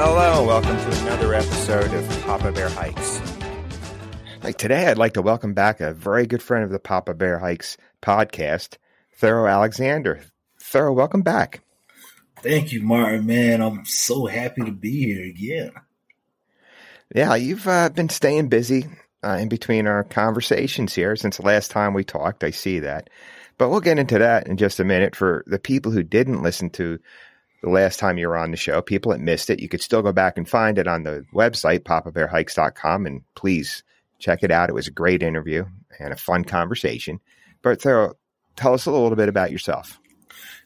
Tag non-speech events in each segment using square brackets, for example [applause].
Hello, welcome to another episode of Papa Bear Hikes. Like today, I'd like to welcome back a very good friend of the Papa Bear Hikes podcast, Thurro Alexander. Thurro, welcome back. Thank you, Martin. Man, I'm so happy to be here again. Yeah, you've uh, been staying busy uh, in between our conversations here since the last time we talked. I see that. But we'll get into that in just a minute. For the people who didn't listen to the last time you were on the show, people that missed it, you could still go back and find it on the website, papabearhikes.com, and please check it out. It was a great interview and a fun conversation. But Thurro, tell us a little bit about yourself.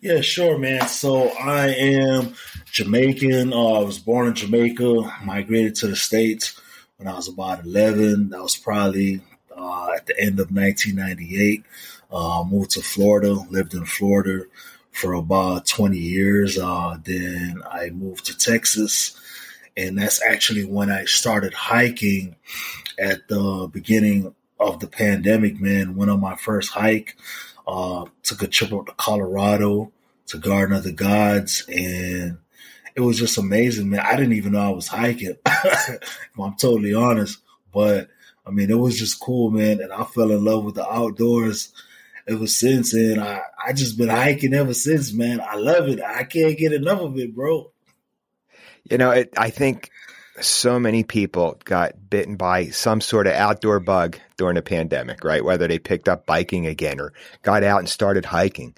Yeah, sure, man. So I am Jamaican. Uh, I was born in Jamaica, migrated to the States when I was about 11. That was probably uh, at the end of 1998. Uh, moved to Florida, lived in Florida for about 20 years. Uh, then I moved to Texas, and that's actually when I started hiking at the beginning of the pandemic, man. Went on my first hike, uh, took a trip up to Colorado to Garden of the Gods, and it was just amazing, man. I didn't even know I was hiking, [laughs] I'm totally honest. But I mean, it was just cool, man. And I fell in love with the outdoors ever since. And I, I just been hiking ever since, man. I love it. I can't get enough of it, bro. You know, it, I think so many people got bitten by some sort of outdoor bug during the pandemic, right? Whether they picked up biking again or got out and started hiking.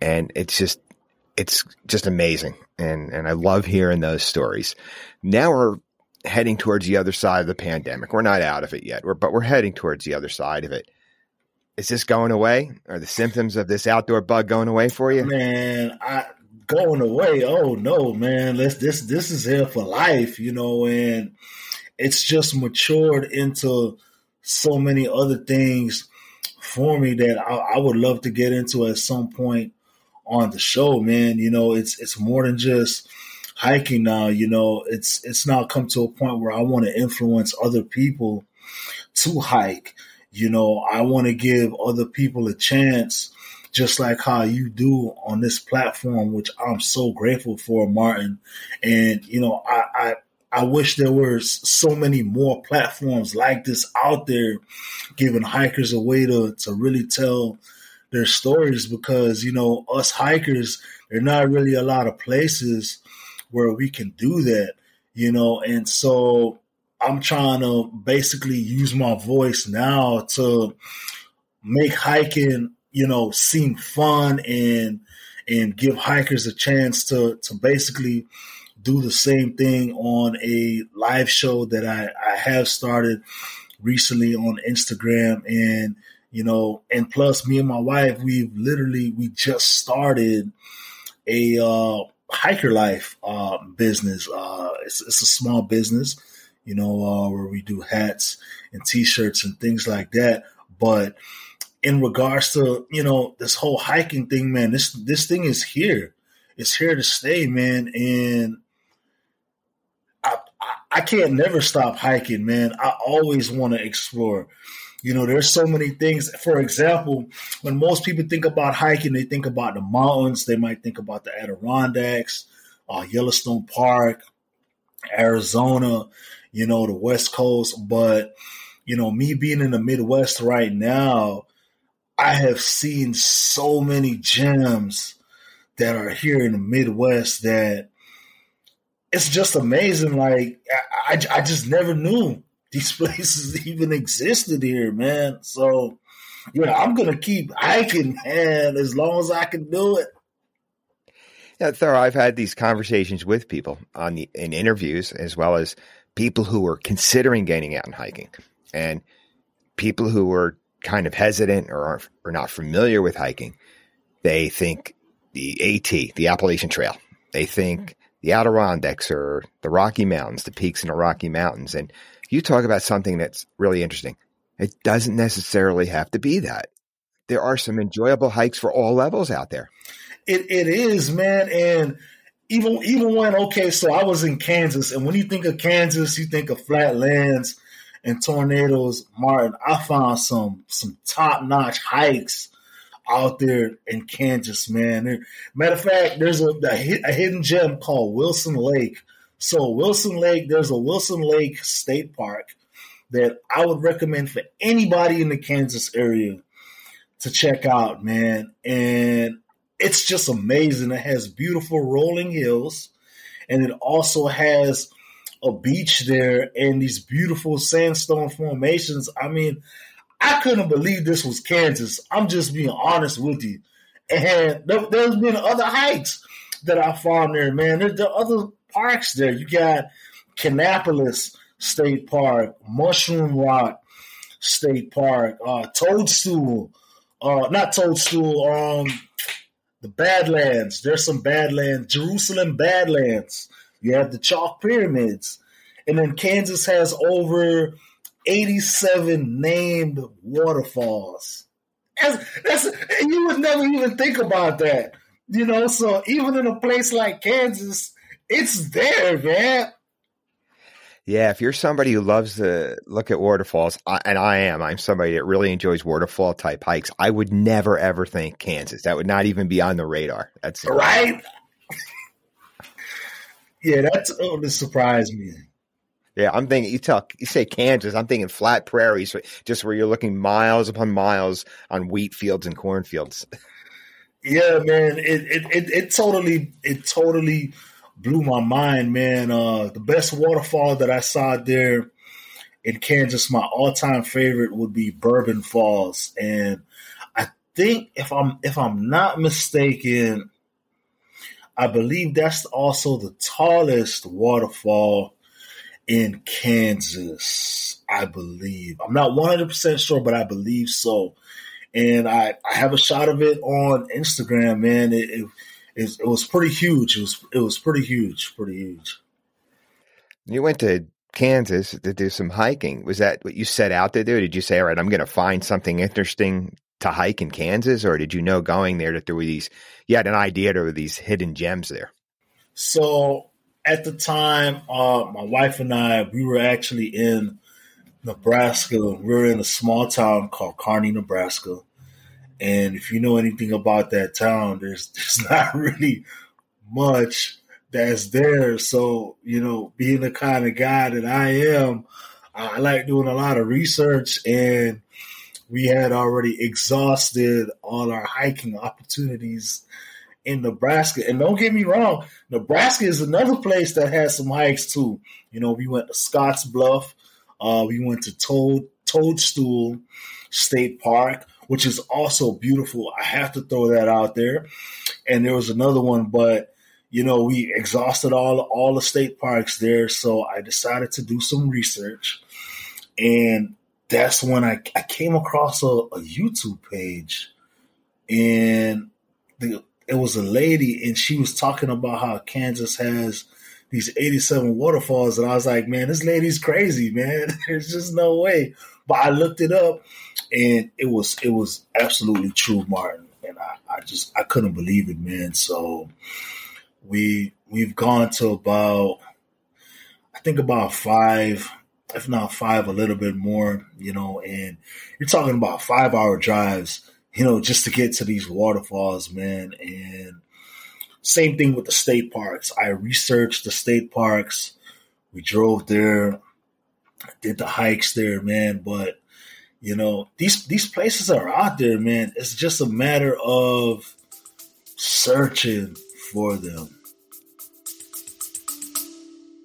And it's just, it's just amazing. And, and I love hearing those stories. Now we're heading towards the other side of the pandemic. We're not out of it yet, we're, but we're heading towards the other side of it is this going away? Are the symptoms of this outdoor bug going away for you? Man, I going away. Oh no, man. Let's this this is here for life, you know, and it's just matured into so many other things for me that I, I would love to get into at some point on the show, man. You know, it's it's more than just hiking now, you know, it's it's now come to a point where I want to influence other people to hike you know, I want to give other people a chance, just like how you do on this platform, which I'm so grateful for, Martin. And, you know, I, I I wish there were so many more platforms like this out there, giving hikers a way to, to really tell their stories because, you know, us hikers, there are not really a lot of places where we can do that, you know, and so I'm trying to basically use my voice now to make hiking, you know, seem fun and and give hikers a chance to to basically do the same thing on a live show that I, I have started recently on Instagram. And you know and plus me and my wife we've literally we just started a uh, hiker life uh, business. Uh, it's, it's a small business you know, uh, where we do hats and t-shirts and things like that. But in regards to, you know, this whole hiking thing, man, this, this thing is here. It's here to stay, man. And I, I, can't never stop hiking, man. I always want to explore. You know, there's so many things. For example, when most people think about hiking, they think about the mountains. They might think about the Adirondacks, uh, Yellowstone Park, Arizona you know, the West Coast. But, you know, me being in the Midwest right now, I have seen so many gems that are here in the Midwest that it's just amazing. Like, I, I, I just never knew these [laughs] places even existed here, man. So, yeah, I'm gonna keep hiking, man, as long as I can do it. Yeah, Thurro, I've had these conversations with people on the in interviews as well as people who were considering getting out and hiking and people who were kind of hesitant or are, are not familiar with hiking, they think the AT, the Appalachian Trail. They think mm-hmm. the Adirondacks or the Rocky Mountains, the peaks in the Rocky Mountains. And you talk about something that's really interesting. It doesn't necessarily have to be that. There are some enjoyable hikes for all levels out there. It, it is, man. And even even when okay, so I was in Kansas, and when you think of Kansas, you think of flatlands and tornadoes. Martin, I found some some top notch hikes out there in Kansas, man. Matter of fact, there's a, a, hidden gem called Wilson Lake So Wilson Lake, there's a Wilson Lake State Park that I would recommend for anybody in the Kansas area to check out, man. And it's just amazing. It has beautiful rolling hills and it also has a beach there and these beautiful sandstone formations. I mean, I couldn't believe this was Kansas. I'm just being honest with you. And there, has been other hikes that I found there, man. There, there are other parks there. You got Kanopolis State Park, Mushroom Rock State Park, uh, Toadstool, uh, not Toadstool, um, the Badlands. There's some Badlands, Jerusalem Badlands. You have the chalk pyramids. And then Kansas has over 87 named waterfalls. That's, that's you would never even think about that. You know, so even in a place like Kansas, it's there, man. Yeah, if you're somebody who loves to look at waterfalls, and I am, I'm somebody that really enjoys waterfall type hikes. I would never ever think Kansas. That would not even be on the radar. That's right. yeah, that's oh, this surprised me. Yeah, I'm thinking you talk you say Kansas, I'm thinking flat prairies, just where you're looking miles upon miles on wheat fields and cornfields. Yeah, man, it it it, it totally it totally blew my mind, man. Uh, the best waterfall that I saw there in Kansas, my all time favorite would be Bourbon Falls, and I think if I'm if I'm not mistaken, I believe that's also the tallest waterfall in Kansas. I believe I'm not 100 percent sure, but I believe so. And I, I have a shot of it on Instagram, man. It, it it, it was pretty huge. It was it was pretty huge, pretty huge. You went to Kansas to do some hiking. Was that what you set out to do? Did you say, all right, I'm going to find something interesting to hike in Kansas, or did you know going there that there were these? You had an idea there were these hidden gems there. So at the time, uh, my wife and I, we were actually in Nebraska. We were in a small town called Kearney, Nebraska. And if you know anything about that town, there's [laughs] there's not really much that's there. So, you know, being the kind of guy that I am, I like doing a lot of research and we had already exhausted all our hiking opportunities in Nebraska. And don't get me wrong, Nebraska is another place that has some hikes too. You know, we went to Scotts Bluff, uh, we went to Toad Toadstool State Park which is also beautiful. I have to throw that out there. And there was another one, but you know, we exhausted all all the state parks there, so I decided to do some research. And that's when I, I came across a, a YouTube page and the, it was a lady and she was talking about how Kansas has these 87 waterfalls and I was like, man, this lady's crazy, man. [laughs] There's just no way. But I looked it up and it was it was absolutely true, Martin. And I, I just I couldn't believe it, man. So we we've gone to about I think about five, if not five, a little bit more, you know, and you're talking about five hour drives, you know, just to get to these waterfalls, man. And same thing with the state parks. I researched the state parks. We drove there, did the hikes there, man. But you know, these these places are out there, man. It's just a matter of searching for them.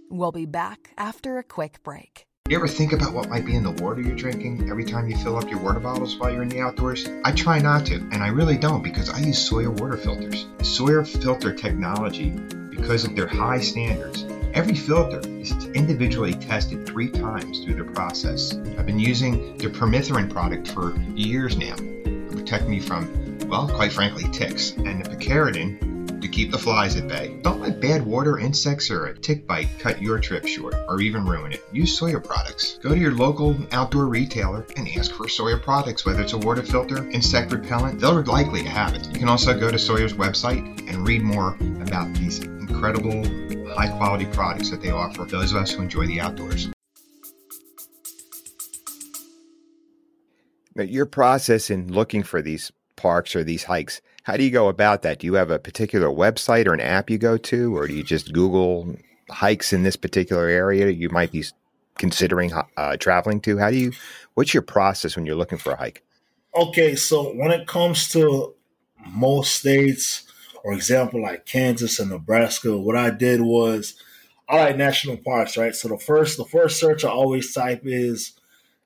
We'll be back after a quick break. You ever think about what might be in the water you're drinking every time you fill up your water bottles while you're in the outdoors? I try not to, and I really don't because I use Sawyer water filters. Sawyer filter technology, because of their high standards, Every filter is individually tested three times through the process. I've been using the permethrin product for years now to protect me from, well, quite frankly, ticks, and the picaridin to keep the flies at bay. Don't let bad water, insects, or a tick bite cut your trip short or even ruin it. Use Sawyer products. Go to your local outdoor retailer and ask for Sawyer products, whether it's a water filter, insect repellent, they're likely to have it. You can also go to Sawyer's website and read more about these incredible high quality products that they offer those of us who enjoy the outdoors. Now, your process in looking for these parks or these hikes, how do you go about that? Do you have a particular website or an app you go to, or do you just Google hikes in this particular area you might be considering uh, traveling to? How do you? What's your process when you're looking for a hike? Okay, so when it comes to most states, or example like Kansas and Nebraska, what I did was I like national parks, right? So the first the first search I always type is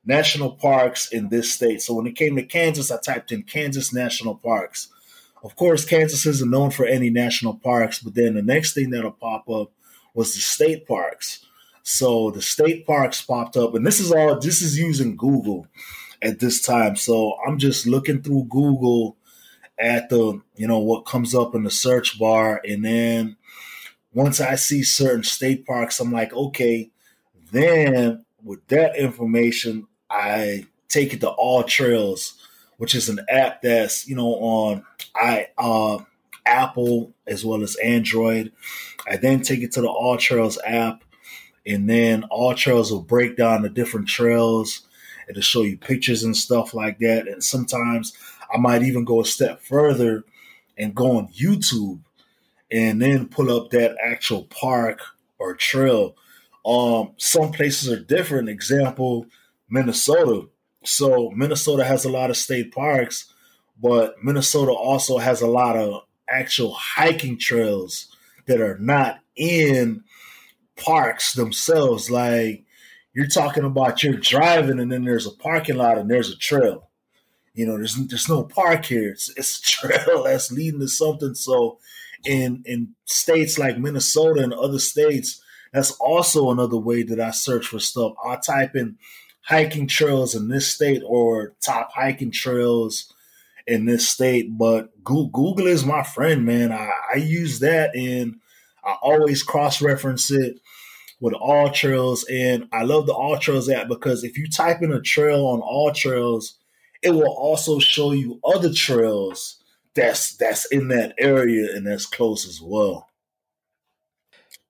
national parks in this state. So when it came to Kansas, I typed in Kansas national parks. Of course, Kansas isn't known for any national parks, but then the next thing that'll pop up was the state parks. So the state parks popped up, and this is all this is using Google at this time. So I'm just looking through Google at the you know what comes up in the search bar, and then once I see certain state parks, I'm like, okay, then with that information, I take it to all trails which is an app that's you know on I uh, Apple as well as Android. I then take it to the all trails app, and then all trails will break down the different trails. It'll show you pictures and stuff like that. And sometimes I might even go a step further and go on YouTube and then pull up that actual park or trail. Um, some places are different. Example, Minnesota. So Minnesota has a lot of state parks, but Minnesota also has a lot of actual hiking trails that are not in parks themselves. Like you're talking about you're driving and then there's a parking lot and there's a trail. You know, there's there's no park here. It's, it's a trail [laughs] that's leading to something. So in in states like Minnesota and other states, that's also another way that I search for stuff. I type in hiking trails in this state or top hiking trails in this state. But Google is my friend, man. I, I use that and I always cross reference it with All Trails. And I love the All Trails app because if you type in a trail on AllTrails, it will also show you other trails that's that's in that area and that's close as well.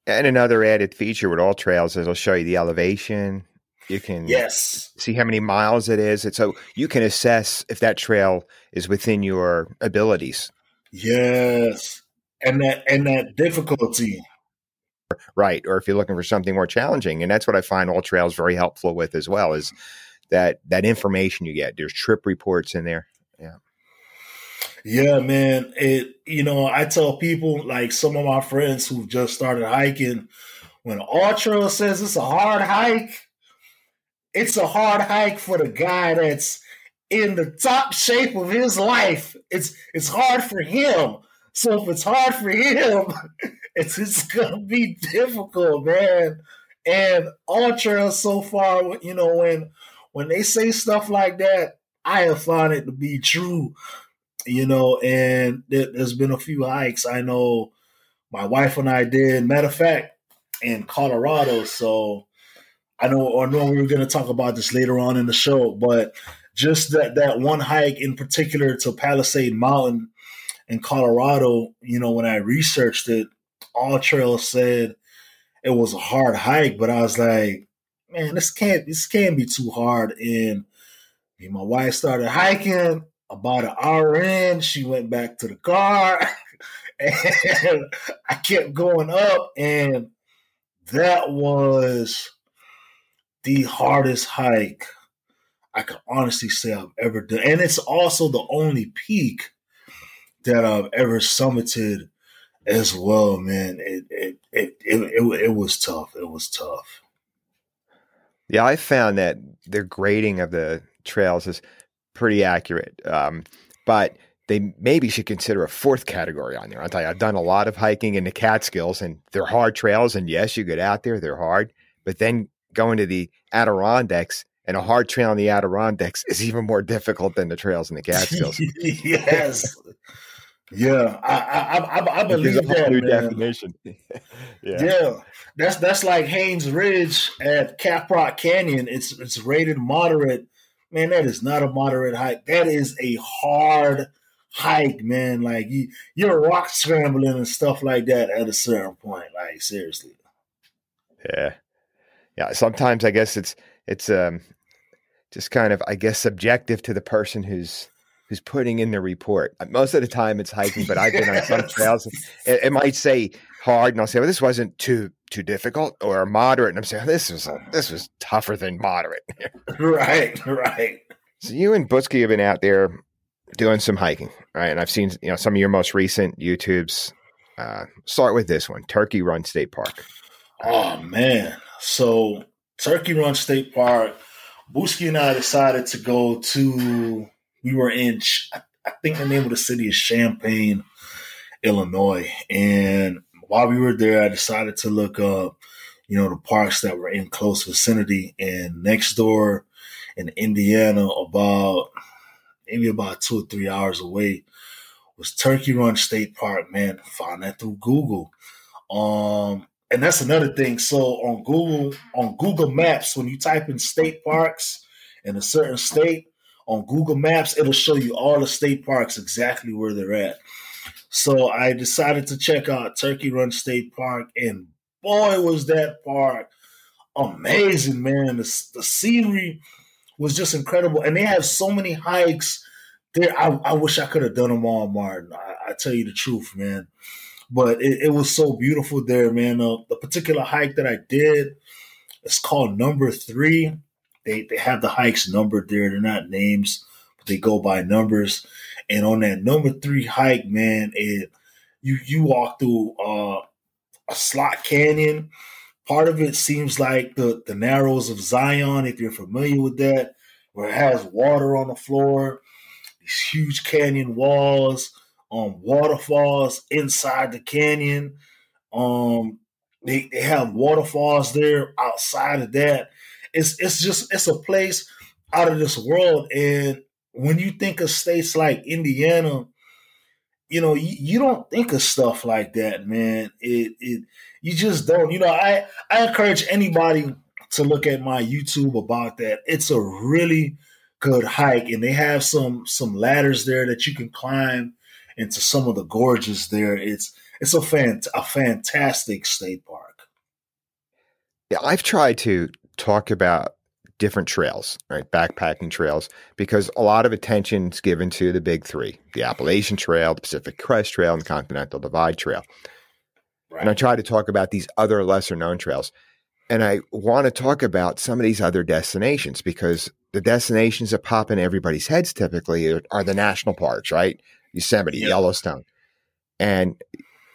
And another added feature with all trails is it'll show you the elevation. You can yes see how many miles it is, and so you can assess if that trail is within your abilities. Yes, and that and that difficulty. Right, or if you're looking for something more challenging, and that's what I find all trails very helpful with as well is that that information you get. There's trip reports in there. Yeah. Yeah, man. It you know, I tell people like some of my friends who've just started hiking, when AllTrails says it's a hard hike, it's a hard hike for the guy that's in the top shape of his life. It's it's hard for him. So if it's hard for him, [laughs] it's it's gonna be difficult, man. And AllTrails so far, you know, when when they say stuff like that, I have found it to be true you know, and there, has been a few hikes I know my wife and I did. Matter of fact, in Colorado. So I know, I know we were going to talk about this later on in the show, but just that that one hike in particular to Palisade Mountain in Colorado. You know, when I researched it, AllTrails said it was a hard hike, but I was like, man, this can't this can't be too hard. And my wife started hiking about an hour in, she went back to the car, [laughs] and I kept going up, and that was the hardest hike I can honestly say I've ever done, and it's also the only peak that I've ever summited as well. Man, it it it it, it, it was tough. It was tough. Yeah, I found that the grading of the trails is pretty accurate. Um, but they maybe should consider a fourth category on there. You, I've done a lot of hiking in the Catskills, and they're hard trails. And yes, you get out there, they're hard. But then going to the Adirondacks and a hard trail in the Adirondacks is even more difficult than the trails in the Catskills. [laughs] yes. [laughs] Yeah, I I, I, I believe that. New man. definition. [laughs] yeah. yeah, that's that's like Haynes Ridge at Caprock Canyon. It's it's rated moderate man, that is not a moderate hike. That is a hard hike, man. Like you, you're rock scrambling and stuff like that at a certain point. Like seriously. Yeah, yeah. Sometimes I guess it's it's um just kind of I guess subjective to the person who's who's putting in the report. Most of the time it's hiking, but I've been on [laughs] some trails. It, it, might say hard, and I'll say, "Well, this wasn't too too difficult or moderate," and I'm saying, "This was a, this was tougher than moderate." [laughs] right, right. So you and Butsky have been out there doing some hiking, right? And I've seen you know some of your most recent YouTubes. Uh, start with this one, Turkey Run State Park. Oh man, so Turkey Run State Park. Butsky and I decided to go to. We were in. I think the name of the city is Champaign, Illinois, and while we were there, I decided to look up, you know, the parks that were in close vicinity. And next door in Indiana, about maybe about two or three hours away, was Turkey Run State Park. Man, found that through Google. Um, and that's another thing. So on Google, on Google Maps, when you type in state parks in a certain state, on Google Maps, it'll show you all the state parks exactly where they're at. So I decided to check out Turkey Run State Park, and boy, was that park amazing, man. The, the scenery was just incredible, and they have so many hikes there. I, I wish I could have done them all, Martin. I, I, tell you the truth, man. But it, it was so beautiful there, man. Uh, the particular hike that I did, it's called Number Three. They they have the hikes numbered there. They're not names, but they go by numbers and on that number three hike, man, it you you walk through uh, a slot canyon. Part of it seems like the the Narrows of Zion, if you're familiar with that, where it has water on the floor, these huge canyon walls, um, waterfalls inside the canyon. Um, they, they have waterfalls there outside of that. It's it's just it's a place out of this world, and when you think of states like Indiana, you know, you, you don't think of stuff like that, man. It it you just don't. You know, I I encourage anybody to look at my YouTube about that. It's a really good hike, and they have some some ladders there that you can climb into some of the gorges there. It's it's a fan a fantastic state park. Yeah, I've tried to talk about different trails, right? Backpacking trails, because a lot of attention is given to the big three the Appalachian Trail, the Pacific Crest Trail, and the Continental Divide Trail. Right. And I try to talk about these other lesser known trails. And I want to talk about some of these other destinations because the destinations that pop in everybody's heads typically are, are the national parks, right? Yosemite, yep. Yellowstone. And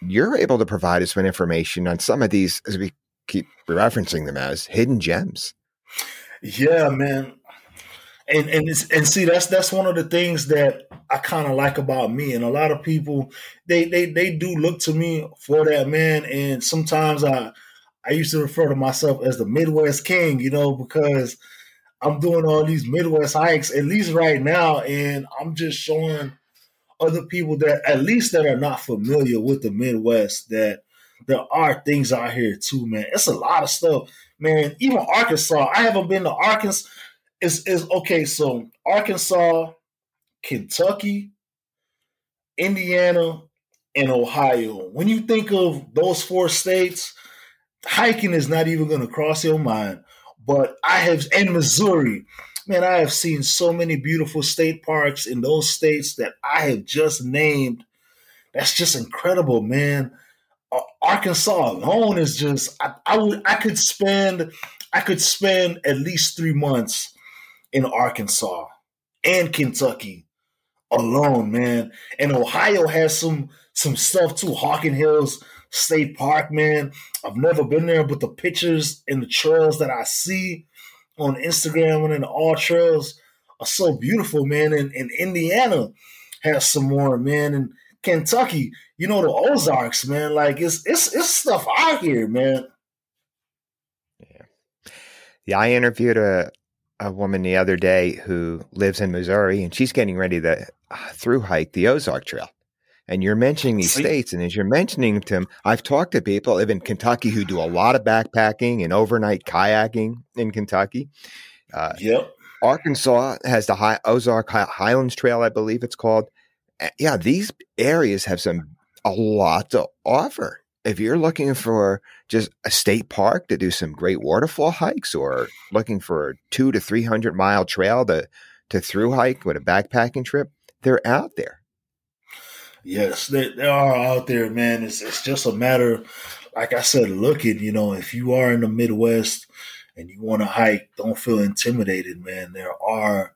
you're able to provide us with information on some of these, as we keep referencing them as hidden gems. Yeah, man. And and and see that's that's one of the things that I kind of like about me and a lot of people they they they do look to me for that man and sometimes I I used to refer to myself as the Midwest King, you know, because I'm doing all these Midwest hikes at least right now and I'm just showing other people that at least that are not familiar with the Midwest that there are things out here too, man. It's a lot of stuff man, even Arkansas, I haven't been to Arkansas. Is okay, so Arkansas, Kentucky, Indiana, and Ohio. When you think of those four states, hiking is not even going to cross your mind. But I have, in Missouri, man, I have seen so many beautiful state parks in those states that I have just named. That's just incredible, man. Uh, Arkansas alone is just I, I would I could spend I could spend at least three months in Arkansas and Kentucky alone, man. And Ohio has some some stuff too. Hocking Hills State Park, man. I've never been there, but the pictures and the trails that I see on Instagram and in the AllTrails are so beautiful, man. And, and Indiana has some more, man. And Kentucky, you know, the Ozarks, man. Like it's it's it's stuff out here, man. Yeah. Yeah, I interviewed a a woman the other day who lives in Missouri and she's getting ready to uh, through hike the Ozark Trail. And you're mentioning these Sweet. states, and as you're mentioning them, I've talked to people live in Kentucky who do a lot of backpacking and overnight kayaking in Kentucky. Uh, yep. Arkansas has the high, Ozark Highlands Trail, I believe it's called. Uh, yeah, these areas have some a lot to offer. If you're looking for just a state park to do some great waterfall hikes, or looking for a two to three hundred mile trail to to through hike with a backpacking trip, they're out there. Yes, they, they are out there, man. It's it's just a matter, like I said, looking. You know, if you are in the Midwest and you want to hike, don't feel intimidated, man. There are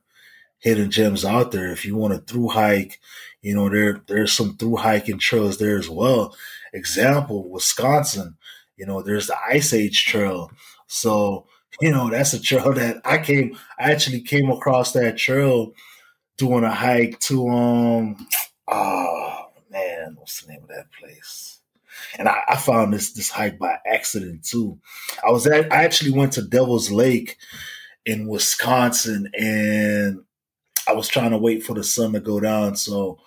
hidden gems out there. If you want to through hike, you know, there there's some through hiking trails there as well. Example, Wisconsin, you know, there's the Ice Age Trail. So, you know, that's a trail [laughs] that I came I actually came across that trail doing a hike to um oh man, what's the name of that place? And I, I found this this hike by accident too. I was at, I actually went to Devil's Lake in Wisconsin and I was trying to wait for the sun to go down. So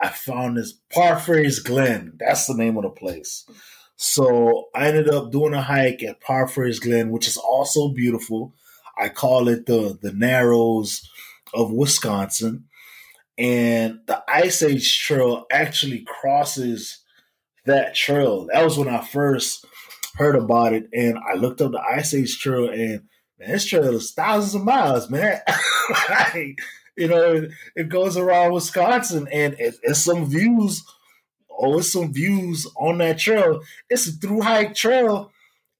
I found this Parfrey's Glen. That's the name of the place. So I ended up doing a hike at Parfrey's Glen, which is also beautiful. I call it the the Narrows of Wisconsin. And the Ice Age Trail actually crosses that trail. That was when I first heard about it. And I looked up the Ice Age Trail and man, this trail is thousands of miles, man. [laughs] like, you know, it, goes around Wisconsin and it, it's some views. Oh, it's some views on that trail. It's a through hike trail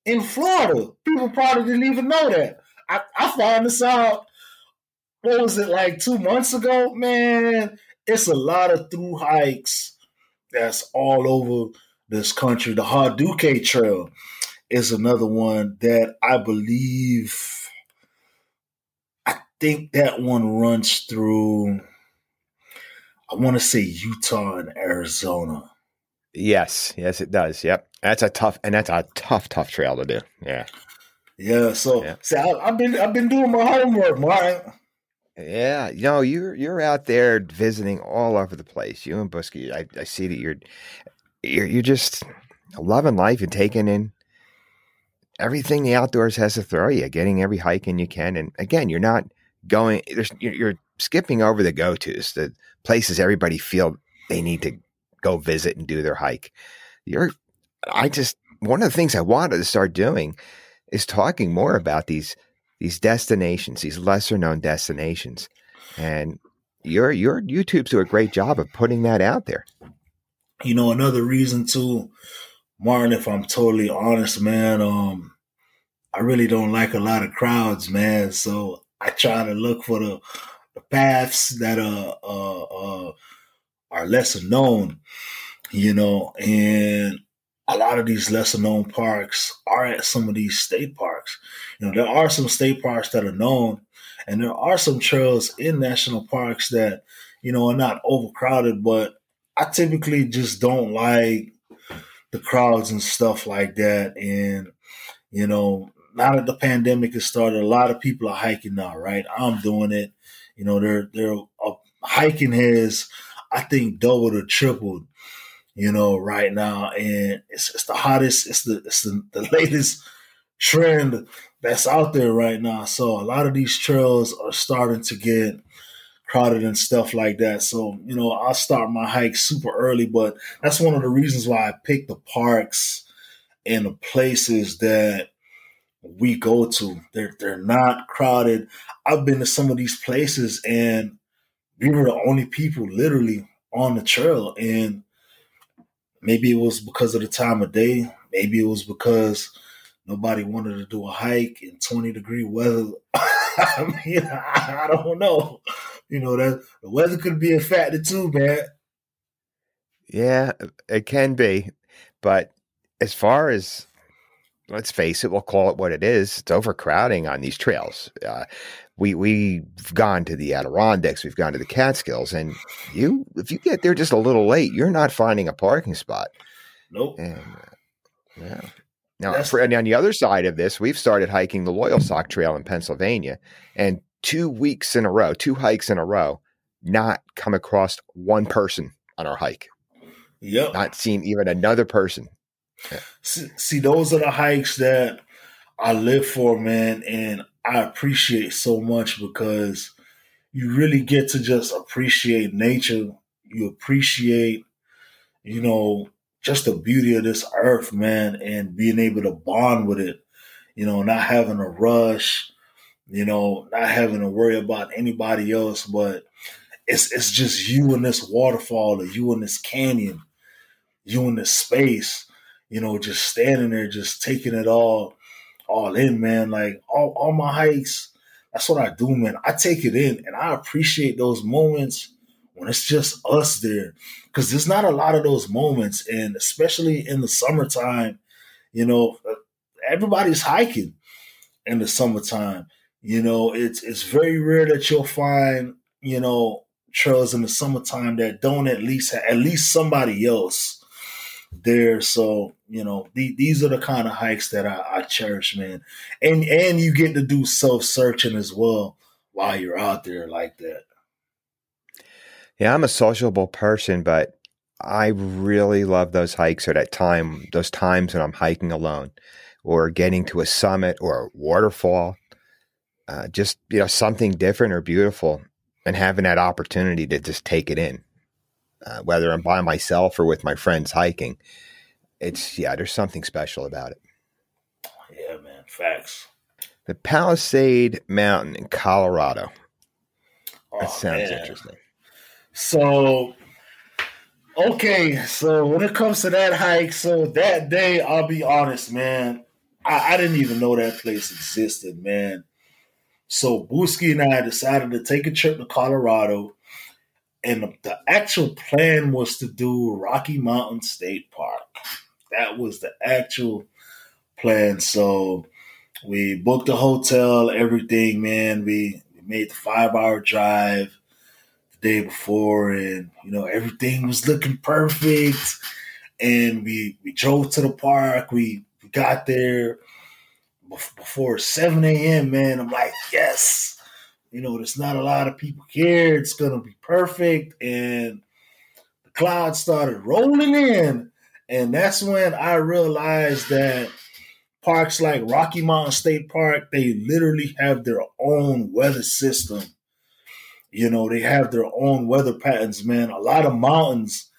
in Florida. People probably didn't even know that. I, I found this out what was it like two months ago? Man, it's a lot of through hikes that's all over this country. The Hayduke Trail is another one that I believe. Think that one runs through. I want to say Utah and Arizona. Yes, yes, it does. Yep, that's a tough, and that's a tough, tough trail to do. Yeah, yeah. So, yeah. see, I, have been, I've been doing my homework, Martin. Yeah, you know, you're you're out there visiting all over the place. You and Busky, I, I see that you're you're you're just loving life and taking in everything the outdoors has to throw you, getting every hike in you can. And again, you're not going. You're, skipping over the go tos, the places everybody feel they need to go visit and do their hike. You're, I just one of the things I wanted to start doing is talking more about these these destinations, these lesser known destinations. And your your YouTubes do a great job of putting that out there. You know, another reason too, Martin, if I'm totally honest, man, um, I really don't like a lot of crowds, man. So I try to look for the, the paths that are uh, uh, are lesser known, you know, and a lot of these lesser known parks are at some of these state parks. You know, there are some state parks that are known, and there are some trails in national parks that, you know, are not overcrowded, but I typically just don't like the crowds and stuff like that. And, you know, now that the pandemic has started, a lot of people are hiking now, right? I'm doing it. You know, they're, they're, uh, hiking has, I think, doubled or tripled you know, right now, and it's, it's the hottest, it's the it's the, the [laughs] latest trend that's out there right now. So a lot of these trails are starting to get crowded and stuff like that. So, you know, I'll start my hike super early, but that's one of the reasons why I pick the parks and the places that we go to. They're they're not crowded. I've been to some of these places and we were the only people literally on the trail and Maybe it was because of the time of day. Maybe it was because nobody wanted to do a hike in 20 degree weather. [laughs] I mean, I, don't know. You know, that the weather could be a factor too, man. Yeah, it can be. But as far as let's face it, we'll call it what it is. It's overcrowding on these trails. Uh, we we've gone to the Adirondacks, we've gone to the Catskills, and you if you get there just a little late, you're not finding a parking spot. Nope. And, uh, yeah. Now, for, on the other side of this, we've started hiking the Loyalsock Trail in Pennsylvania, and two weeks in a row, two hikes in a row, not come across one person on our hike. Yep. Not seen even another person. See, see, those are the hikes that I live for, man, and I appreciate so much because you really get to just appreciate nature. You appreciate, you know, just the beauty of this earth, man, and being able to bond with it, you know, not having a rush, you know, not having to worry about anybody else, but it's it's just you in this waterfall, or you in this canyon, you in this space, you know, just standing there, just taking it all, all in, man. Like all, all my hikes, that's what I do, man. I take it in, and I appreciate those moments when it's just us there, because there's not a lot of those moments, and especially in the summertime, you know, uh, everybody's hiking in the summertime. You know, it's it's very rare that you'll find, you know, trails in the summertime that don't at least have, at least somebody else there. So you know, the, these are the kind of hikes that I, I cherish, man. And and you get to do self searching as well while you're out there like that. Yeah, I'm a sociable person, but I really love those hikes or that time, those times when I'm hiking alone or getting to a summit or a waterfall. Uh, just, you know, something different or beautiful and having that opportunity to just take it in, uh, whether I'm by myself or with my friends hiking. It's, yeah, there's something special about it. Yeah, man. Facts. The Palisade Mountain in Colorado. Oh, That sounds man. interesting. So, okay, so when it comes to that hike, so that day, I'll be honest, man, I, I didn't even know that place existed, man. So Booski and I decided to take a trip to Colorado, and the, the actual plan was to do Rocky Mountain State Park. That was the actual plan. So we booked a hotel, everything, man. We, we made the five hour drive the day before, and you know everything was looking perfect. And we we drove to the park. We, we got there before seven a.m. Man, I'm like, yes, you know, there's not a lot of people here. It's gonna be perfect. And the clouds started rolling in, and that's when I realized that parks like Rocky Mountain State Park, they literally have their own weather system. You know, they have their own weather patterns, man. A lot of mountains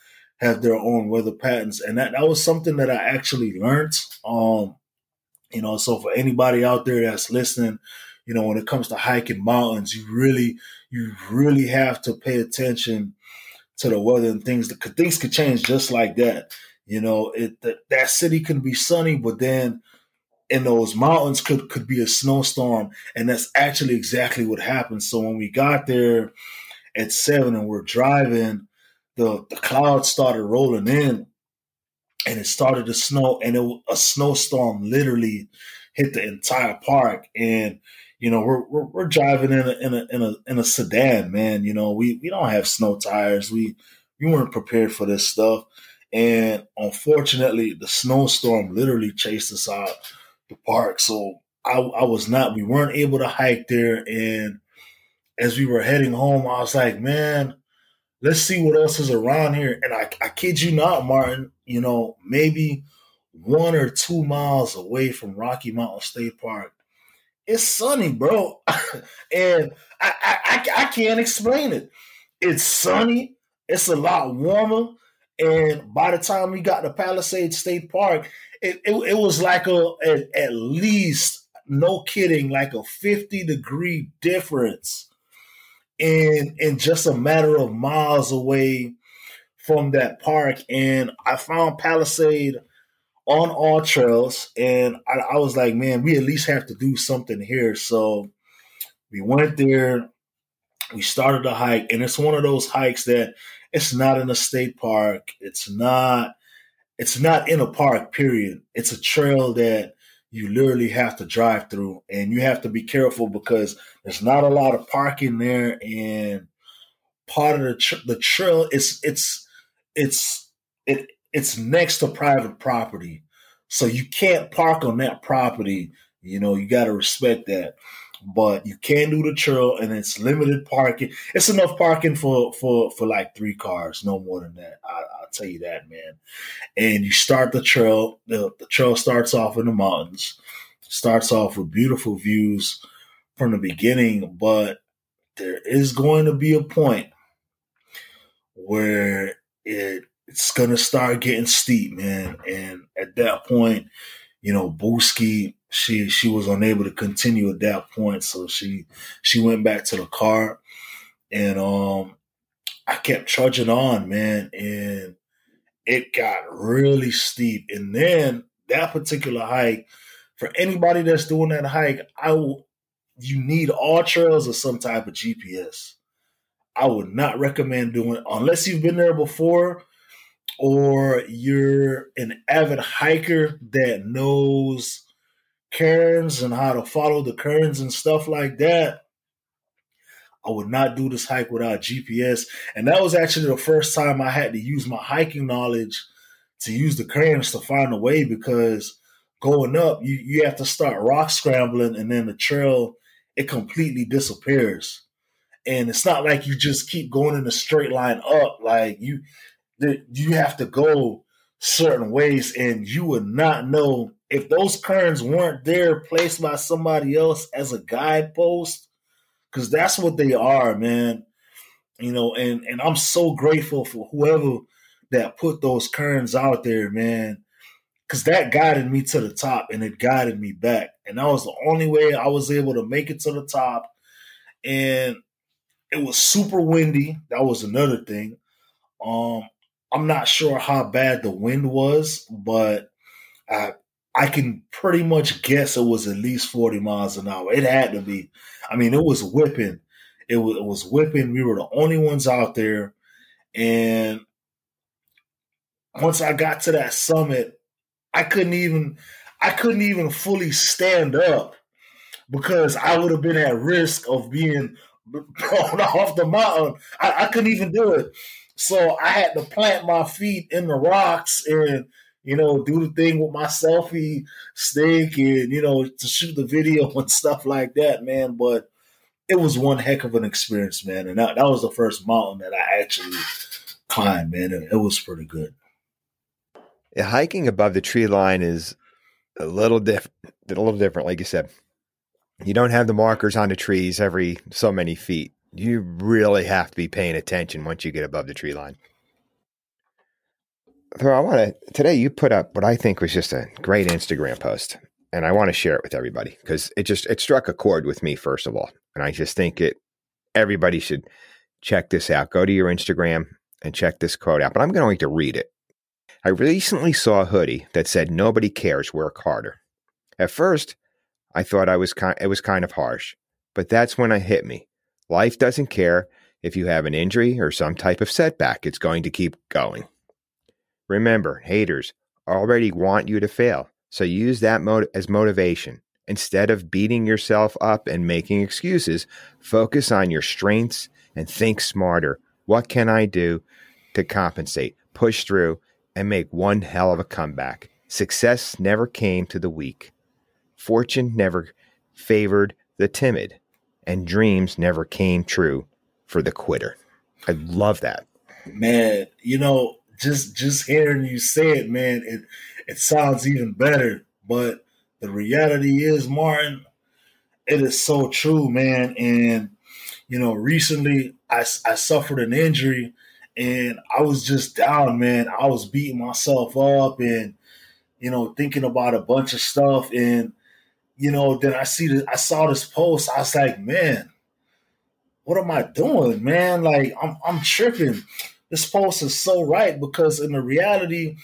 have their own weather patterns. And that, that was something that I actually learned. Um, you know, so for anybody out there that's listening, you know, when it comes to hiking mountains, you really, you really have to pay attention to the weather and things. Because things could change just like that. You know, it that, that city can be sunny, but then in those mountains could could be a snowstorm, and that's actually exactly what happened. So when we got there at seven and we're driving, the the clouds started rolling in, and it started to snow, and it, a snowstorm literally hit the entire park. And you know we're we're, we're driving in a, in a in a in a sedan, man. You know we we don't have snow tires. We we weren't prepared for this stuff. And unfortunately, the snowstorm literally chased us out the park. So I, I was not, we weren't able to hike there. And as we were heading home, I was like, man, let's see what else is around here. And I, I kid you not, Martin, you know, maybe one or two miles away from Rocky Mountain State Park, it's sunny, bro. [laughs] and I, I, I, I can't explain it. It's sunny. It's a lot warmer. And by the time we got to Palisade State Park, it, it, it was like a at, at least no kidding like a 50 degree difference. In in just a matter of miles away from that park. And i found palisade on all trails. And I, I was like man we at least have to do something here. So we went there. We started the hike. And it's one of those hikes that it's not in a state park it's not it's not in a park, period. It's a trail that you literally have to drive through and you have to be careful because there's not a lot of parking there and part of the tr- the trail is it's it's it it's next to private property. So you can't park on that property. You know, you got to respect that. But you can do the trail and it's limited parking. It's enough parking for for for like three cars, no more than that. I, I'll tell you that, man and you start the trail. The, the trail starts off in the mountains, starts off with beautiful views from the beginning, but there is going to be a point where it it's gonna start getting steep, man. And at that point, you know, Booski, she she was unable to continue at that point, so she she went back to the car, and um, I kept trudging on, man, and it got really steep. And then that particular hike, for anybody that's doing that hike, I will, you need all trails or some type of GPS. I would not recommend doing unless you've been there before or you're an avid hiker that knows cairns and how to follow the cairns and stuff like that. I would not do this hike without GPS. And that was actually the first time I had to use my hiking knowledge to use the cairns to find a way because going up, you, you have to start rock scrambling and then the trail, it completely disappears. And it's not like you just keep going in a straight line up. Like you, you have to go certain ways and you would not know if those cairns weren't there placed by somebody else as a guidepost because that's what they are, man. You know, and and I'm so grateful for whoever that put those cairns out there, man. Cause that guided me to the top and it guided me back. And that was the only way I was able to make it to the top. And it was super windy. That was another thing. Um, I'm not sure how bad the wind was, but I I can pretty much guess it was at least 40 miles an hour. It had to be. I mean, it was whipping. It was, it was whipping. We were the only ones out there. And once I got to that summit, I couldn't even I couldn't even fully stand up because I would have been at risk of being [laughs] thrown off the mountain. I, I couldn't even do it. So I had to plant my feet in the rocks and you know, do the thing with my selfie stick and, you know, to shoot the video [laughs] and stuff like that, man. But it was one heck of an experience, man. And that, that was the first mountain that I actually climbed, man. It was pretty good. Yeah, hiking above the tree line is a little different, a little different, like you said. You don't have the markers on the trees every so many feet. You really have to be paying attention once you get above the tree line. So I want to today you put up what I think was just a great Instagram post, and I want to share it with everybody because it just it struck a chord with me first of all, and I just think it everybody should check this out. Go to your Instagram and check this quote out. But I'm going to read it. I recently saw a hoodie that said "Nobody cares, work harder." At first, I thought I was kind, it was kind of harsh, but that's when it hit me. Life doesn't care if you have an injury or some type of setback; it's going to keep going. Remember, haters already want you to fail. So use that mot- as motivation. Instead of beating yourself up and making excuses, focus on your strengths and think smarter. What can I do to compensate, push through, and make one hell of a comeback? Success never came to the weak. Fortune never favored the timid, and dreams never came true for the quitter. I love that. Man, you know, just just hearing you say it, man, it it sounds even better. But the reality is, Martin, it is so true, man. And you know, recently I I suffered an injury, and I was just down, man. I was beating myself up, and you know, thinking about a bunch of stuff, and you know, then I see that I saw this post. I was like, man, what am I doing, man? Like I'm I'm tripping this post is so right because in the reality,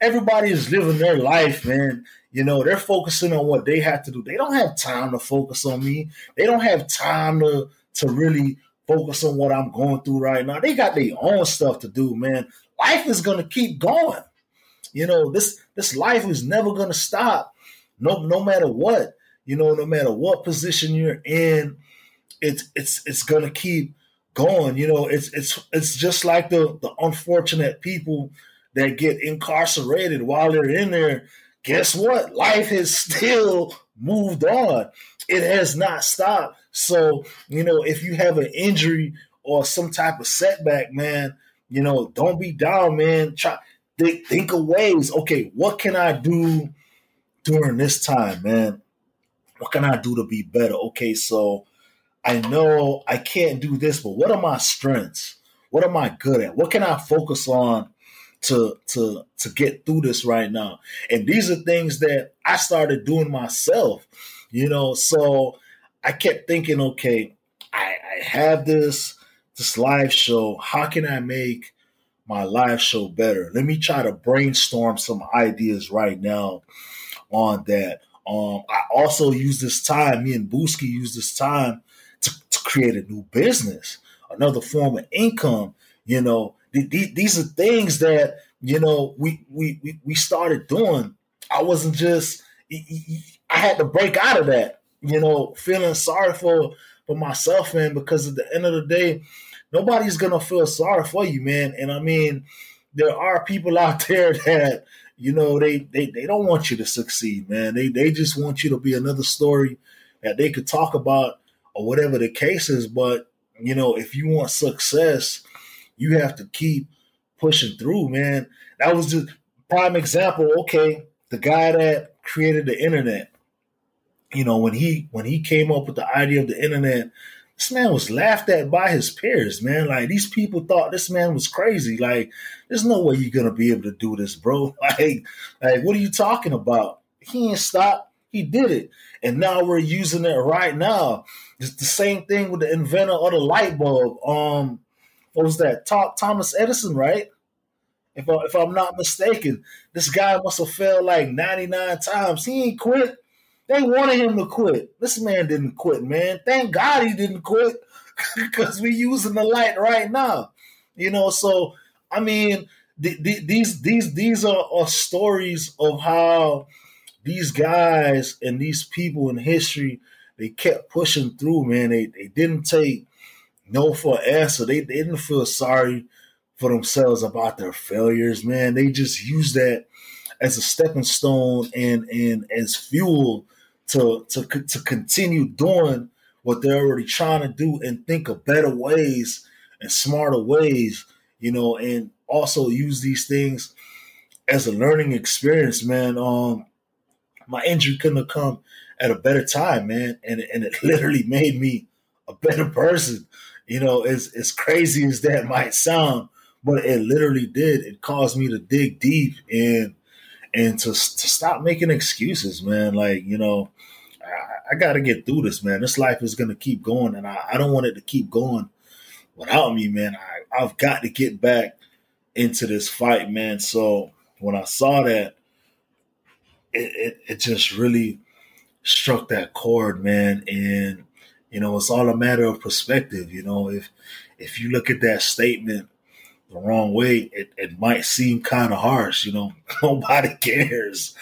everybody is living their life, man. You know, they're focusing on what they have to do. They don't have time to focus on me. They don't have time to to really focus on what I'm going through right now. They got their own stuff to do, man. Life is gonna keep going. You know, this this life is never gonna stop. No, no matter what. You know, no matter what position you're in, it's it's it's gonna keep going. You know, it's it's it's just like the the unfortunate people that get incarcerated while they're in there. Guess what? Life has still moved on. It has not stopped. So, you know, if you have an injury or some type of setback, man, you know, don't be down, man. Try think, think of ways. Okay, what can I do during this time, man? What can I do to be better? Okay, so I know I can't do this, but what are my strengths? What am I good at? What can I focus on to to to get through this right now? And these are things that I started doing myself, you know. So I kept thinking, okay, I, I have this this live show. How can I make my live show better? Let me try to brainstorm some ideas right now on that. Um, I also use this time, me and Booski use this time create a new business, another form of income. You know, th- th- these are things that, you know, we, we, we, we started doing. I wasn't just, I had to break out of that, you know, feeling sorry for, for myself, man, because at the end of the day, nobody's to feel sorry for you, man. And I mean, there are people out [laughs] there that, you know, they, they, they don't want you to succeed, man. They, they just want you to be another story that they could talk about or whatever the case is. But, you know, if you want success, you have to keep pushing through, man. That was just prime example. Okay, the guy that created the internet, you know, when he when he came up with the idea of the internet, this man was laughed at by his peers, man. Like these people thought this man was crazy. Like, there's no way you're gonna be able to do this, bro. [laughs] Like, like what are you talking about? He ain't stop. He did it, and now we're using it right now. It's the same thing with the inventor of the light bulb. Um, what was that? Thomas Edison, right? If, I, if I'm not mistaken, this guy must have failed like 99 times. He ain't quit. They wanted him to quit. This man didn't quit, man. Thank God he didn't quit [laughs] because we're using the light right now. You know, so I mean, th- th- these these these are, are stories of how these guys and these people in history they kept pushing through, man. They they didn't take no for an answer. They, they didn't feel sorry for themselves about their failures, man. They just used that as a stepping stone and and as fuel to to to continue doing what they're already trying to do and think of better ways and smarter ways, you know, and also use these things as a learning experience, man. Um, my injury couldn't have come at a better time, man, and and it [laughs] literally made me a better person. You know, as as crazy as that might sound, but it literally did. It caused me to dig deep and and to to stop making excuses, man. Like you know, I, got to get through this, man. This life is gonna keep going, and I, I don't want it to keep going without me, man. I, I've got to get back into this fight, man. So when I saw that, it, it, it just really struck that chord, man. And you know, it's all a matter of perspective. You know, if if you look at that statement the wrong way, it, it might seem kind of harsh. You know, [laughs] nobody cares.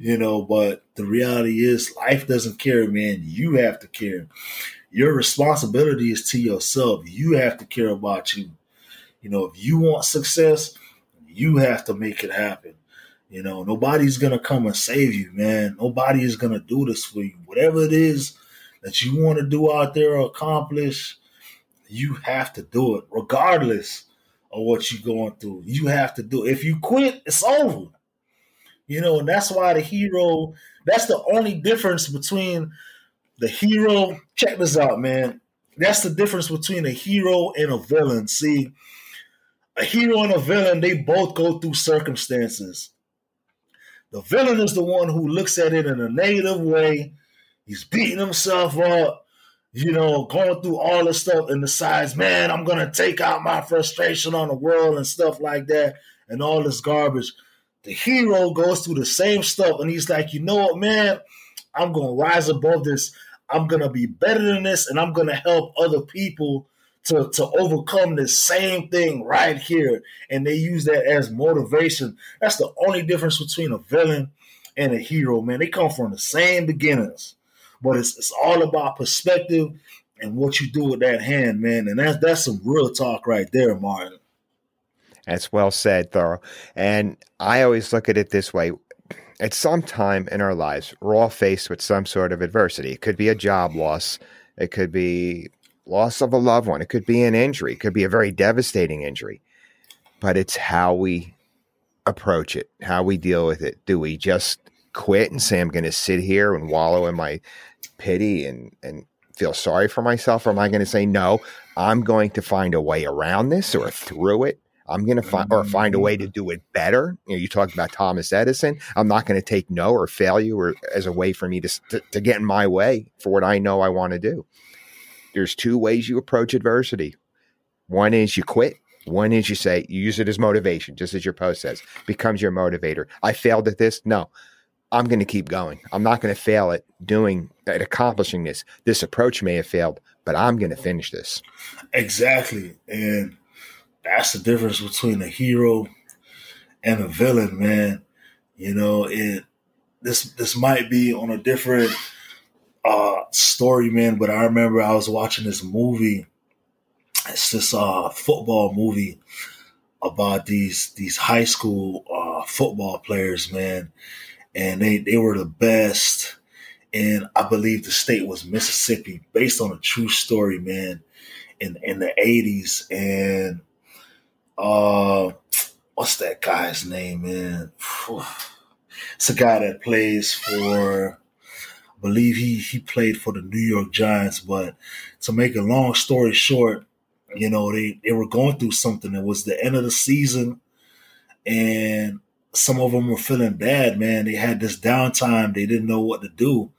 You know, but the reality is, life doesn't care, man. You have to care. Your responsibility is to yourself. You have to care about you. You know, if you want success, you have to make it happen. You know, nobody's gonna come and save you, man. Nobody is gonna do this for you. Whatever it is that you want to do out there or accomplish, you have to do it, regardless of what you're going through. You have to do it. If you quit, it's over. You know, and that's why the hero, that's the only difference between the hero. Check this out, man. That's the difference between a hero and a villain. See, a hero and a villain, they both go through circumstances. The villain is the one who looks at it in a negative way. He's beating himself up, you know, going through all this stuff and decides, man, I'm going to take out my frustration on the world and stuff like that and all this garbage. The hero goes through the same stuff and he's like, you know what, man, I'm going to rise above this. I'm going to be better than this and I'm going to help other people to, to overcome the same thing right here. And they use that as motivation. That's the only difference between a villain and a hero, man. They come from the same beginnings, but it's, it's all about perspective and what you do with that hand, man. And that's, that's some real talk right there, Martin. That's well said, Thurro. And I always look at it this way. At some time in our lives, we're all faced with some sort of adversity. It could be a job loss. It could be loss of a loved one. It could be an injury. It could be a very devastating injury. But it's how we approach it, how we deal with it. Do we just quit and say, I'm going to sit here and wallow in my pity and, and feel sorry for myself? Or am I going to say, no, I'm going to find a way around this or through it? I'm going to find or find a way to mm-hmm. do it better. You know, you talked about Thomas Edison. I'm not going to take no or failure or as a way for me to, to, to get in my way for what I know I want to do. There's two ways you approach adversity. One is you quit. One is you say you use it as motivation, just as your post says, becomes your motivator. I failed at this. No, I'm going to keep going. I'm not going to fail at doing at accomplishing this. This approach may have failed, but I'm going to finish this. Exactly, and that's the difference between a hero and a villain, man. You know, it this this might be on a different uh story, man, but I remember I was watching this movie. It's this uh football movie about these these high school uh football players, man. And they they were the best and I believe the state was Mississippi, based on a true story, man, in in the eighties. And uh what's that guy's name, man? [sighs] It's a guy that plays for believe he he played for the New York Giants, but to make a long story short, you know, they, they were going through something. It was the end of the season and some of them were feeling bad, man. They had this downtime. They didn't know what to do.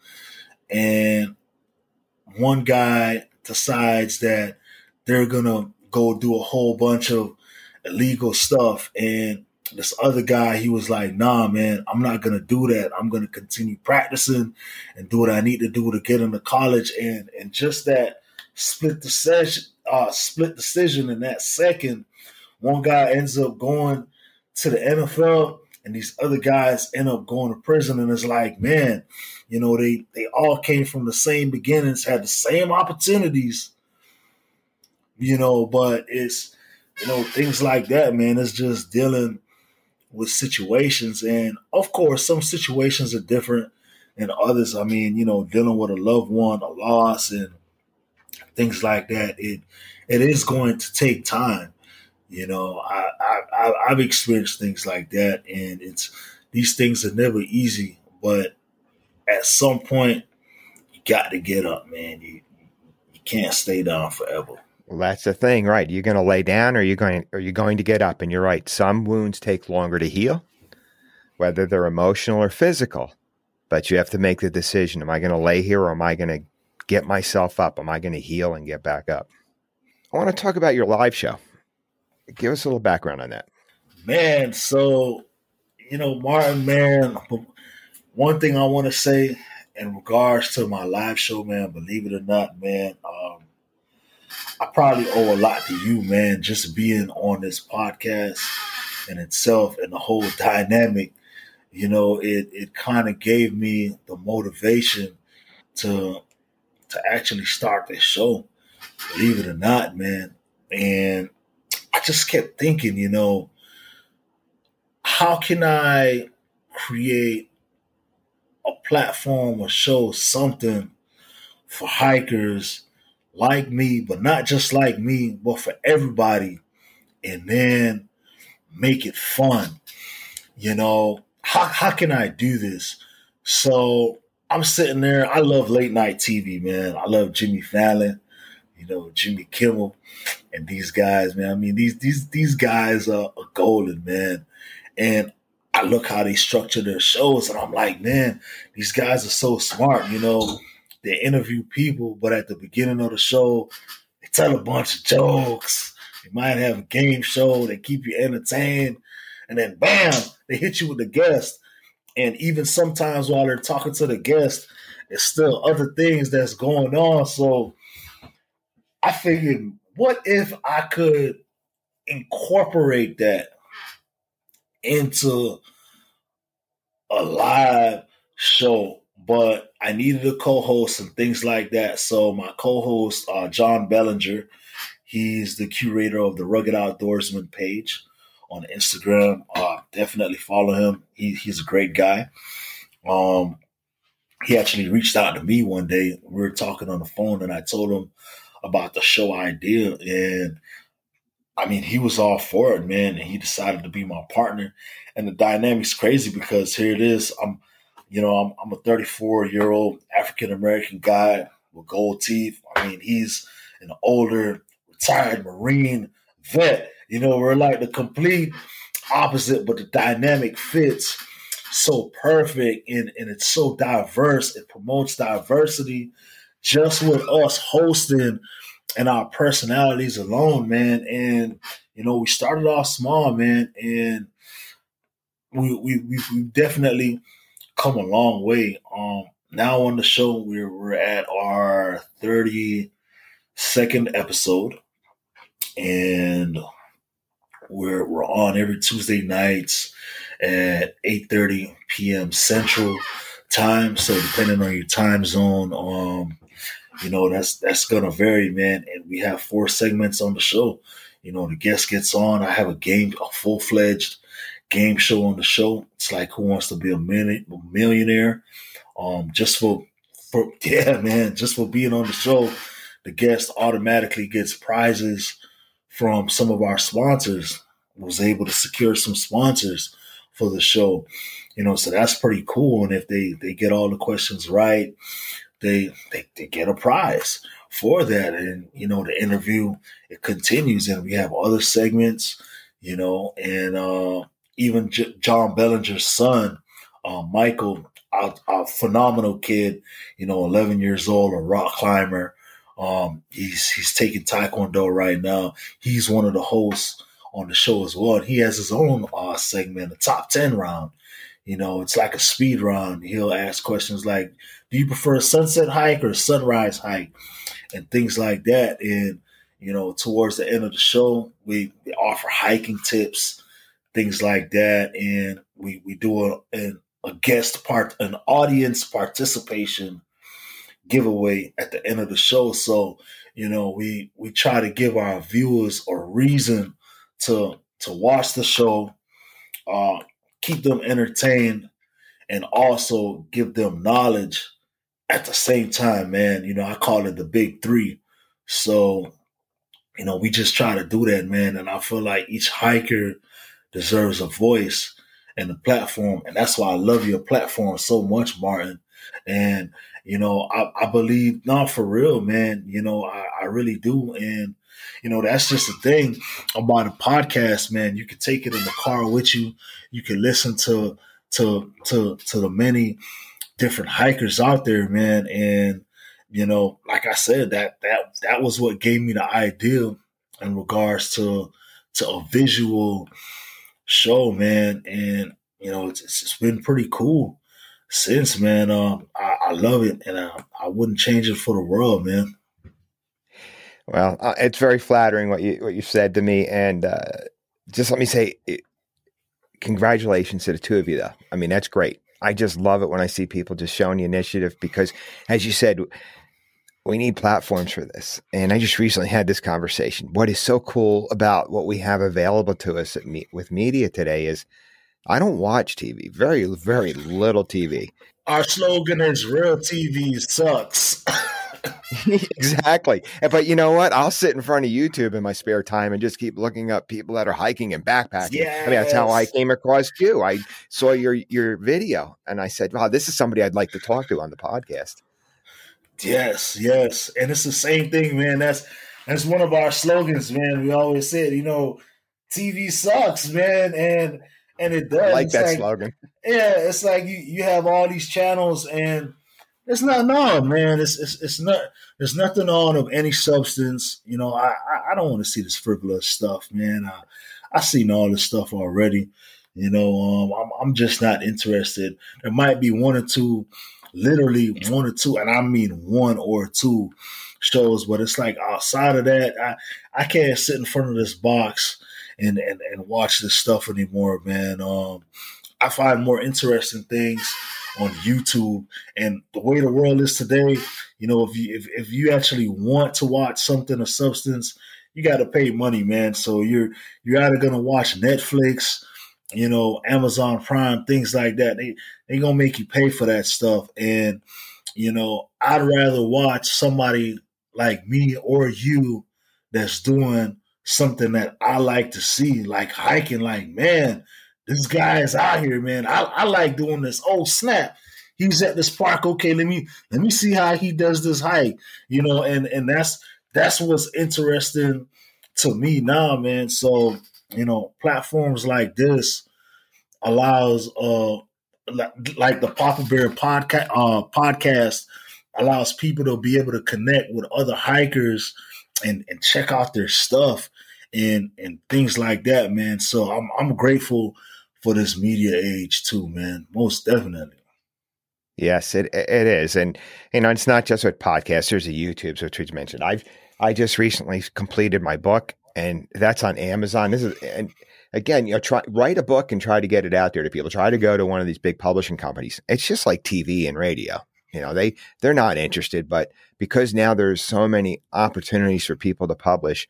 And one guy decides that they're to go do a whole bunch of illegal stuff. And this other guy, he was like, nah, man, I'm not going to do that. I'm going to continue practicing and do what I need to do to get into college. And, and just that split decision, uh, split decision in that second, one guy ends up going to the NFL and these other guys end up going to prison. And it's like, man, you know, they, they all came from the same beginnings, had the same opportunities, you know, but it's, you know, things like that, man. It's just dealing with situations. And of course, some situations are different than others. I mean, you know, dealing with a loved one, a loss, and things like that. It it is going to take time. You know, I, I I've experienced things like that, and it's these things are never easy. But at some point, you got to get up, man. You you can't stay down forever. Well, that's the thing, right? You're going to lay down, or you're going, are you're going to get up. And you're right. Some wounds take longer to heal, whether they're emotional or physical. But you have to make the decision: Am I going to lay here, or am I going to get myself up? Am I going to heal and get back up? I want to talk about your live show. Give us a little background on that, man. So, you know, Martin, man. One thing I want to say in regards to my live show, man. Believe it or not, man. Um, I probably owe a lot to you, man, just being on this podcast in itself and the whole dynamic. You know, it it kind of gave me the motivation to to actually start this show. Believe it or not, man. And I just kept thinking, you know, how can I create a platform or show something for hikers like me, but not just like me, but for everybody, and then make it fun. You know, how, how can I do this? So I'm sitting there. I love late night TV, man. I love Jimmy Fallon, you know, Jimmy Kimmel, and these guys, man. I mean, these these these guys are, are golden, man. And I look how they structure their shows, and I'm like, man, these guys are so smart, you know they interview people, but at the beginning of the show, they tell a bunch of jokes. They might have a game show. They keep you entertained. And then bam, they hit you with the guest. And even sometimes while they're talking to the guest, there's still other things that's going on. So I figured, what if I could incorporate that into a live show but I needed a co-host and things like that. So my co-host, uh, John Bellinger, he's the curator of the Rugged Outdoorsman page on Instagram. Uh, definitely follow him. He, he's a great guy. Um, he actually reached out to me one day. We were talking on the phone, and I told him about the show idea, and I mean, he was all for it, man. And he decided to be my partner. And the dynamic's crazy because here it is. I'm you know, I'm, I'm a 34 year old African American guy with gold teeth. I mean, he's an older retired Marine vet. You know, we're like the complete opposite, but the dynamic fits so perfect and, and it's so diverse. It promotes diversity. Just with us hosting and our personalities alone, man. And you know, we started off small, man, and we we we we definitely come a long way. Um, now on the show, we're we're at our thirty second episode, and we're we're on every Tuesday nights at eight thirty p.m. Central time. So depending on your time zone, um, you know that's that's gonna vary, man. And we have four segments on the show. You know, the guest gets on. I have a game, a full fledged game show on the show. It's like Who Wants to Be a Millionaire? Um, just for for [laughs] yeah, man, just for being on the show, the guest automatically gets prizes from some of our sponsors. Was able to secure some sponsors for the show, you know, so that's pretty cool. And if they they get all the questions right, they they, they get a prize for that. And you know, the interview it continues, and we have other segments, you know, and uh, even J- John Bellinger's son, uh, Michael, a, a, phenomenal kid, you know, 11 years old, a rock climber. Um, he's he's taking taekwondo right now. He's one of the hosts on the show as well. He has his own uh, segment, a top 10 round. You know, it's like a speed round. He'll ask questions like, "Do you prefer a sunset hike or a sunrise hike?" and things like that. And you know, towards the end of the show, we offer hiking tips things like that. And we, we do a, a guest part, an audience participation giveaway at the end of the show. So, you know, we, we try to give our viewers a reason to, to watch the show, uh, keep them entertained and also give them knowledge at the same time, man. You know, I call it the big three. So, you know, we just try to do that, man. And I feel like each hiker deserves a voice and a platform. And that's why I love your platform so much, Martin. And, you know, I, I believe, not for real, man, you know, I, I really do. And, you know, that's just the thing about a podcast, man. You can take it in the car with you. You can listen to, to, to, to the many different hikers out there, man. And, you know, like I said, that, that, that was what gave me the idea in regards to, to a visual, show, man. And, you know, it's, it's been pretty cool since, man. Um, I, I love it and I, I wouldn't change it for the world, man. Well, uh, it's very flattering what you what you said to me, and uh, just let me say, it, congratulations to the two of you. Though, I mean, that's great. I just love it when I see people just showing the initiative because, as you said, we need platforms for this. And I just recently had this conversation. What is so cool about what we have available to us me- with media today is I don't watch TV, very, very little TV. Our slogan is real TV sucks. [laughs] exactly. But you know what? I'll sit in front of YouTube in my spare time and just keep looking up people that are hiking and backpacking. Yes. I mean, that's how I came across you. I saw your your video and I said, "Wow, this is somebody I'd like to talk to on the podcast." Yes, yes, and it's the same thing, man. That's that's one of our slogans, man. We always said, you know, TV sucks, man, and and it does. I like it's that like, slogan. Yeah, it's like you you have all these channels, and it's not no, man. It's it's it's not. There's nothing on of any substance. You know, I I, I don't want to see this frivolous stuff, man. I I seen all this stuff already. You know, um, I'm I'm just not interested. There might be one or two literally one or two, and I mean one or two shows. But it's like outside of that, I I can't sit in front of this box and and, and watch this stuff anymore, man. Um, I find more interesting things on YouTube and the way the world is today. You know, if you if, if you actually want to watch something of substance, you got to pay money, man. So you're you're either gonna watch Netflix you know, Amazon Prime, things like that. They they gonna make you pay for that stuff. And, you know, I'd rather watch somebody like me or you that's doing something that I like to see, like hiking, like, man, this guy is out here, man. I, I like doing this. Oh, snap. He's at this park. Okay, let me let me see how he does this hike. You know, and and that's that's what's interesting to me now, man. So you know, platforms like this allows uh like the Papa Bear podcast uh, podcast allows people to be able to connect with other hikers and and check out their stuff and and things like that, man. So I'm I'm grateful for this media age too, man. Most definitely. Yes, it it is, and you know it's not just with podcasts. There's a YouTube, which we mentioned. I've I just recently completed my book, and that's on Amazon. This is and again, you know, try write a book and try to get it out there to people. Try to go to one of these big publishing companies. It's just like TV and radio. You know, they they're not interested, but because now there's so many opportunities for people to publish,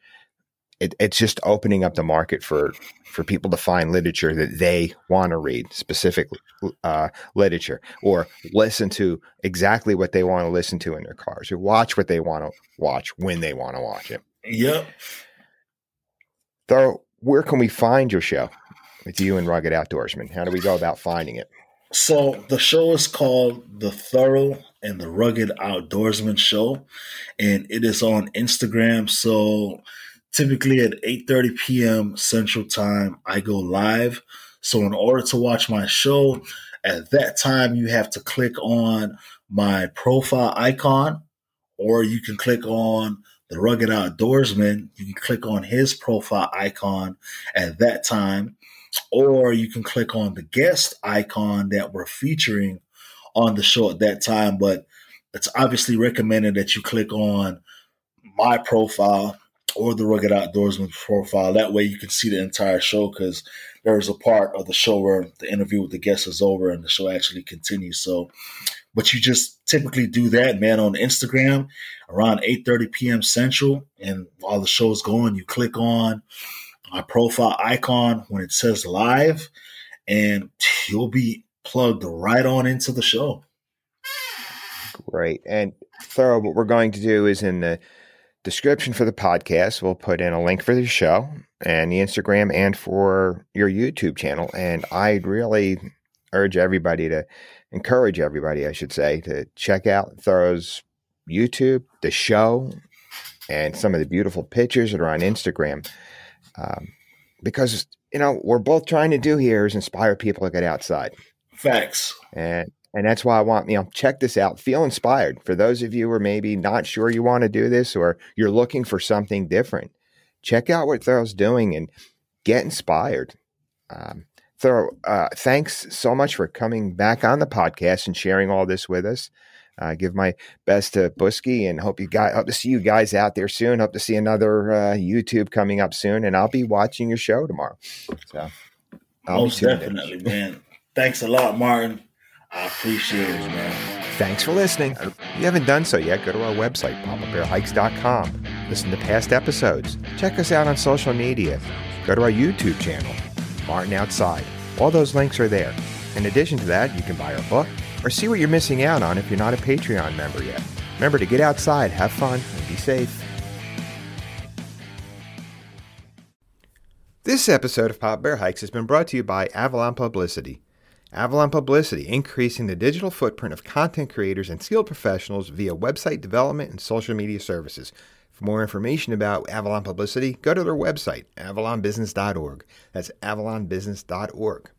it, it's just opening up the market for for people to find literature that they want to read, specific uh, literature, or listen to exactly what they want to listen to in their cars, or watch what they want to watch when they want to watch it. Yep. Where can we find your show with you and Rugged Outdoorsman? How do we go about finding it? So the show is called The Thurro and the Rugged Outdoorsman Show, and it is on Instagram. So typically at 8:30 p.m. Central Time, I go live. So in order to watch my show, at that time you have to click on my profile icon, or you can click on the Rugged Outdoorsman. You can click on his profile icon at that time, or you can click on the guest icon that we're featuring on the show at that time. But it's obviously recommended that you click on my profile or the Rugged Outdoorsman profile. That way you can see the entire show because there's a part of the show where the interview with the guest is over and the show actually continues. So, but you just typically do that, man, on Instagram around 8.30 p.m. Central. And while the show's going, you click on my profile icon when it says live and you'll be plugged right on into the show. Great. And Thurro, what we're going to do is in the description for the podcast, we'll put in a link for the show and the Instagram and for your YouTube channel. And I'd really urge everybody to encourage everybody, I should say, to check out Thurro's YouTube, the show, and some of the beautiful pictures that are on Instagram. Um, because, you know, we're both trying to do here is inspire people to get outside. Facts. And and that's why I want, you know, check this out. Feel inspired. For those of you who are maybe not sure you want to do this or you're looking for something different, check out what Thurro's doing and get inspired. Um, Thurro, uh, thanks so much for coming back on the podcast and sharing all this with us. Uh, give my best to Busky and hope you guys hope to see you guys out there soon. Hope to see another uh, YouTube coming up soon, and I'll be watching your show tomorrow. So, I'll most definitely, man. Thanks a lot, Martin. I appreciate it, man. Thanks for listening. If you haven't done so yet, go to our website, papabearhikes.com. Listen to past episodes. Check us out on social media. Go to our YouTube channel, Martin Outside. All those links are there. In addition to that, you can buy our book or see what you're missing out on if you're not a Patreon member yet. Remember to get outside, have fun, and be safe. This episode of Papa Bear Hikes has been brought to you by Avalon Publicity. Avalon Publicity, increasing the digital footprint of content creators and skilled professionals via website development and social media services. For more information about Avalon Publicity, go to their website, avalonbusiness.org. That's avalonbusiness.org.